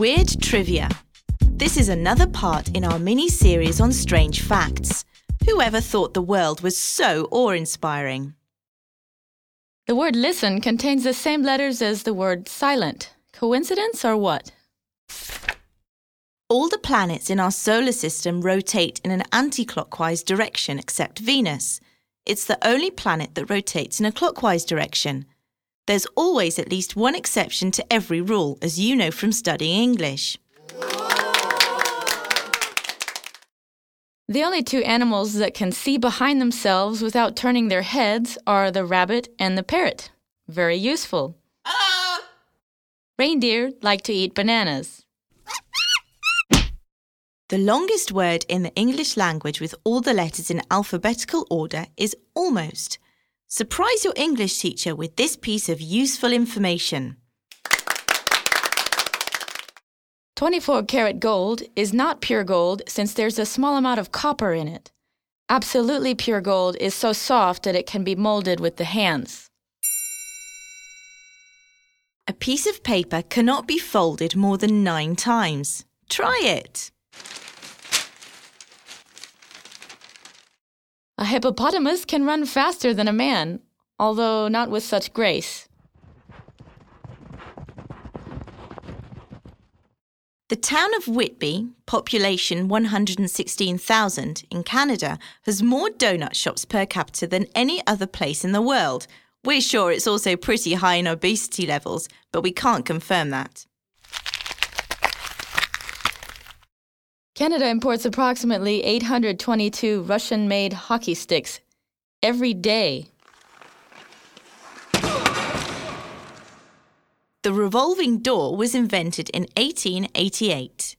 Weird Trivia. This is another part in our mini series on strange facts. Whoever thought the world was so awe inspiring? The word listen contains the same letters as the word silent. Coincidence or what? All the planets in our solar system rotate in an anti clockwise direction except Venus. It's the only planet that rotates in a clockwise direction. There's always at least one exception to every rule, as you know from studying English. The only two animals that can see behind themselves without turning their heads are the rabbit and the parrot. Very useful. Reindeer like to eat bananas. The longest word in the English language with all the letters in alphabetical order is almost. Surprise your English teacher with this piece of useful information. 24 karat gold is not pure gold since there's a small amount of copper in it. Absolutely pure gold is so soft that it can be molded with the hands. A piece of paper cannot be folded more than nine times. Try it. A hippopotamus can run faster than a man, although not with such grace. The town of Whitby, population 116,000 in Canada, has more donut shops per capita than any other place in the world. We're sure it's also pretty high in obesity levels, but we can't confirm that. Canada imports approximately 822 Russian made hockey sticks every day. The revolving door was invented in 1888.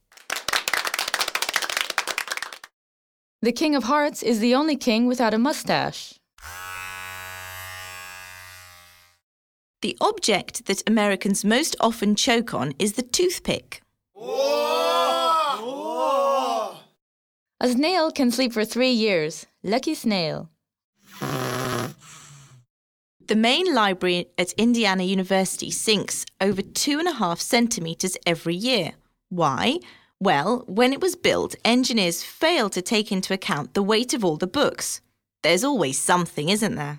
The King of Hearts is the only king without a mustache. The object that Americans most often choke on is the toothpick. A snail can sleep for three years. Lucky snail. The main library at Indiana University sinks over two and a half centimetres every year. Why? Well, when it was built, engineers failed to take into account the weight of all the books. There's always something, isn't there?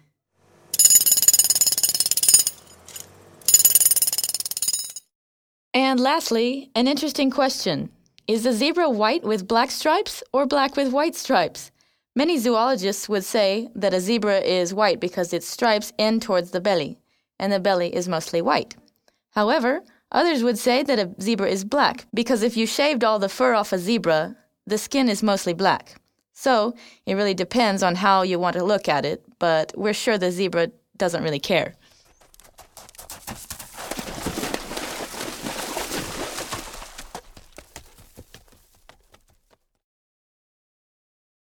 And lastly, an interesting question. Is the zebra white with black stripes or black with white stripes? Many zoologists would say that a zebra is white because its stripes end towards the belly, and the belly is mostly white. However, others would say that a zebra is black because if you shaved all the fur off a zebra, the skin is mostly black. So, it really depends on how you want to look at it, but we're sure the zebra doesn't really care.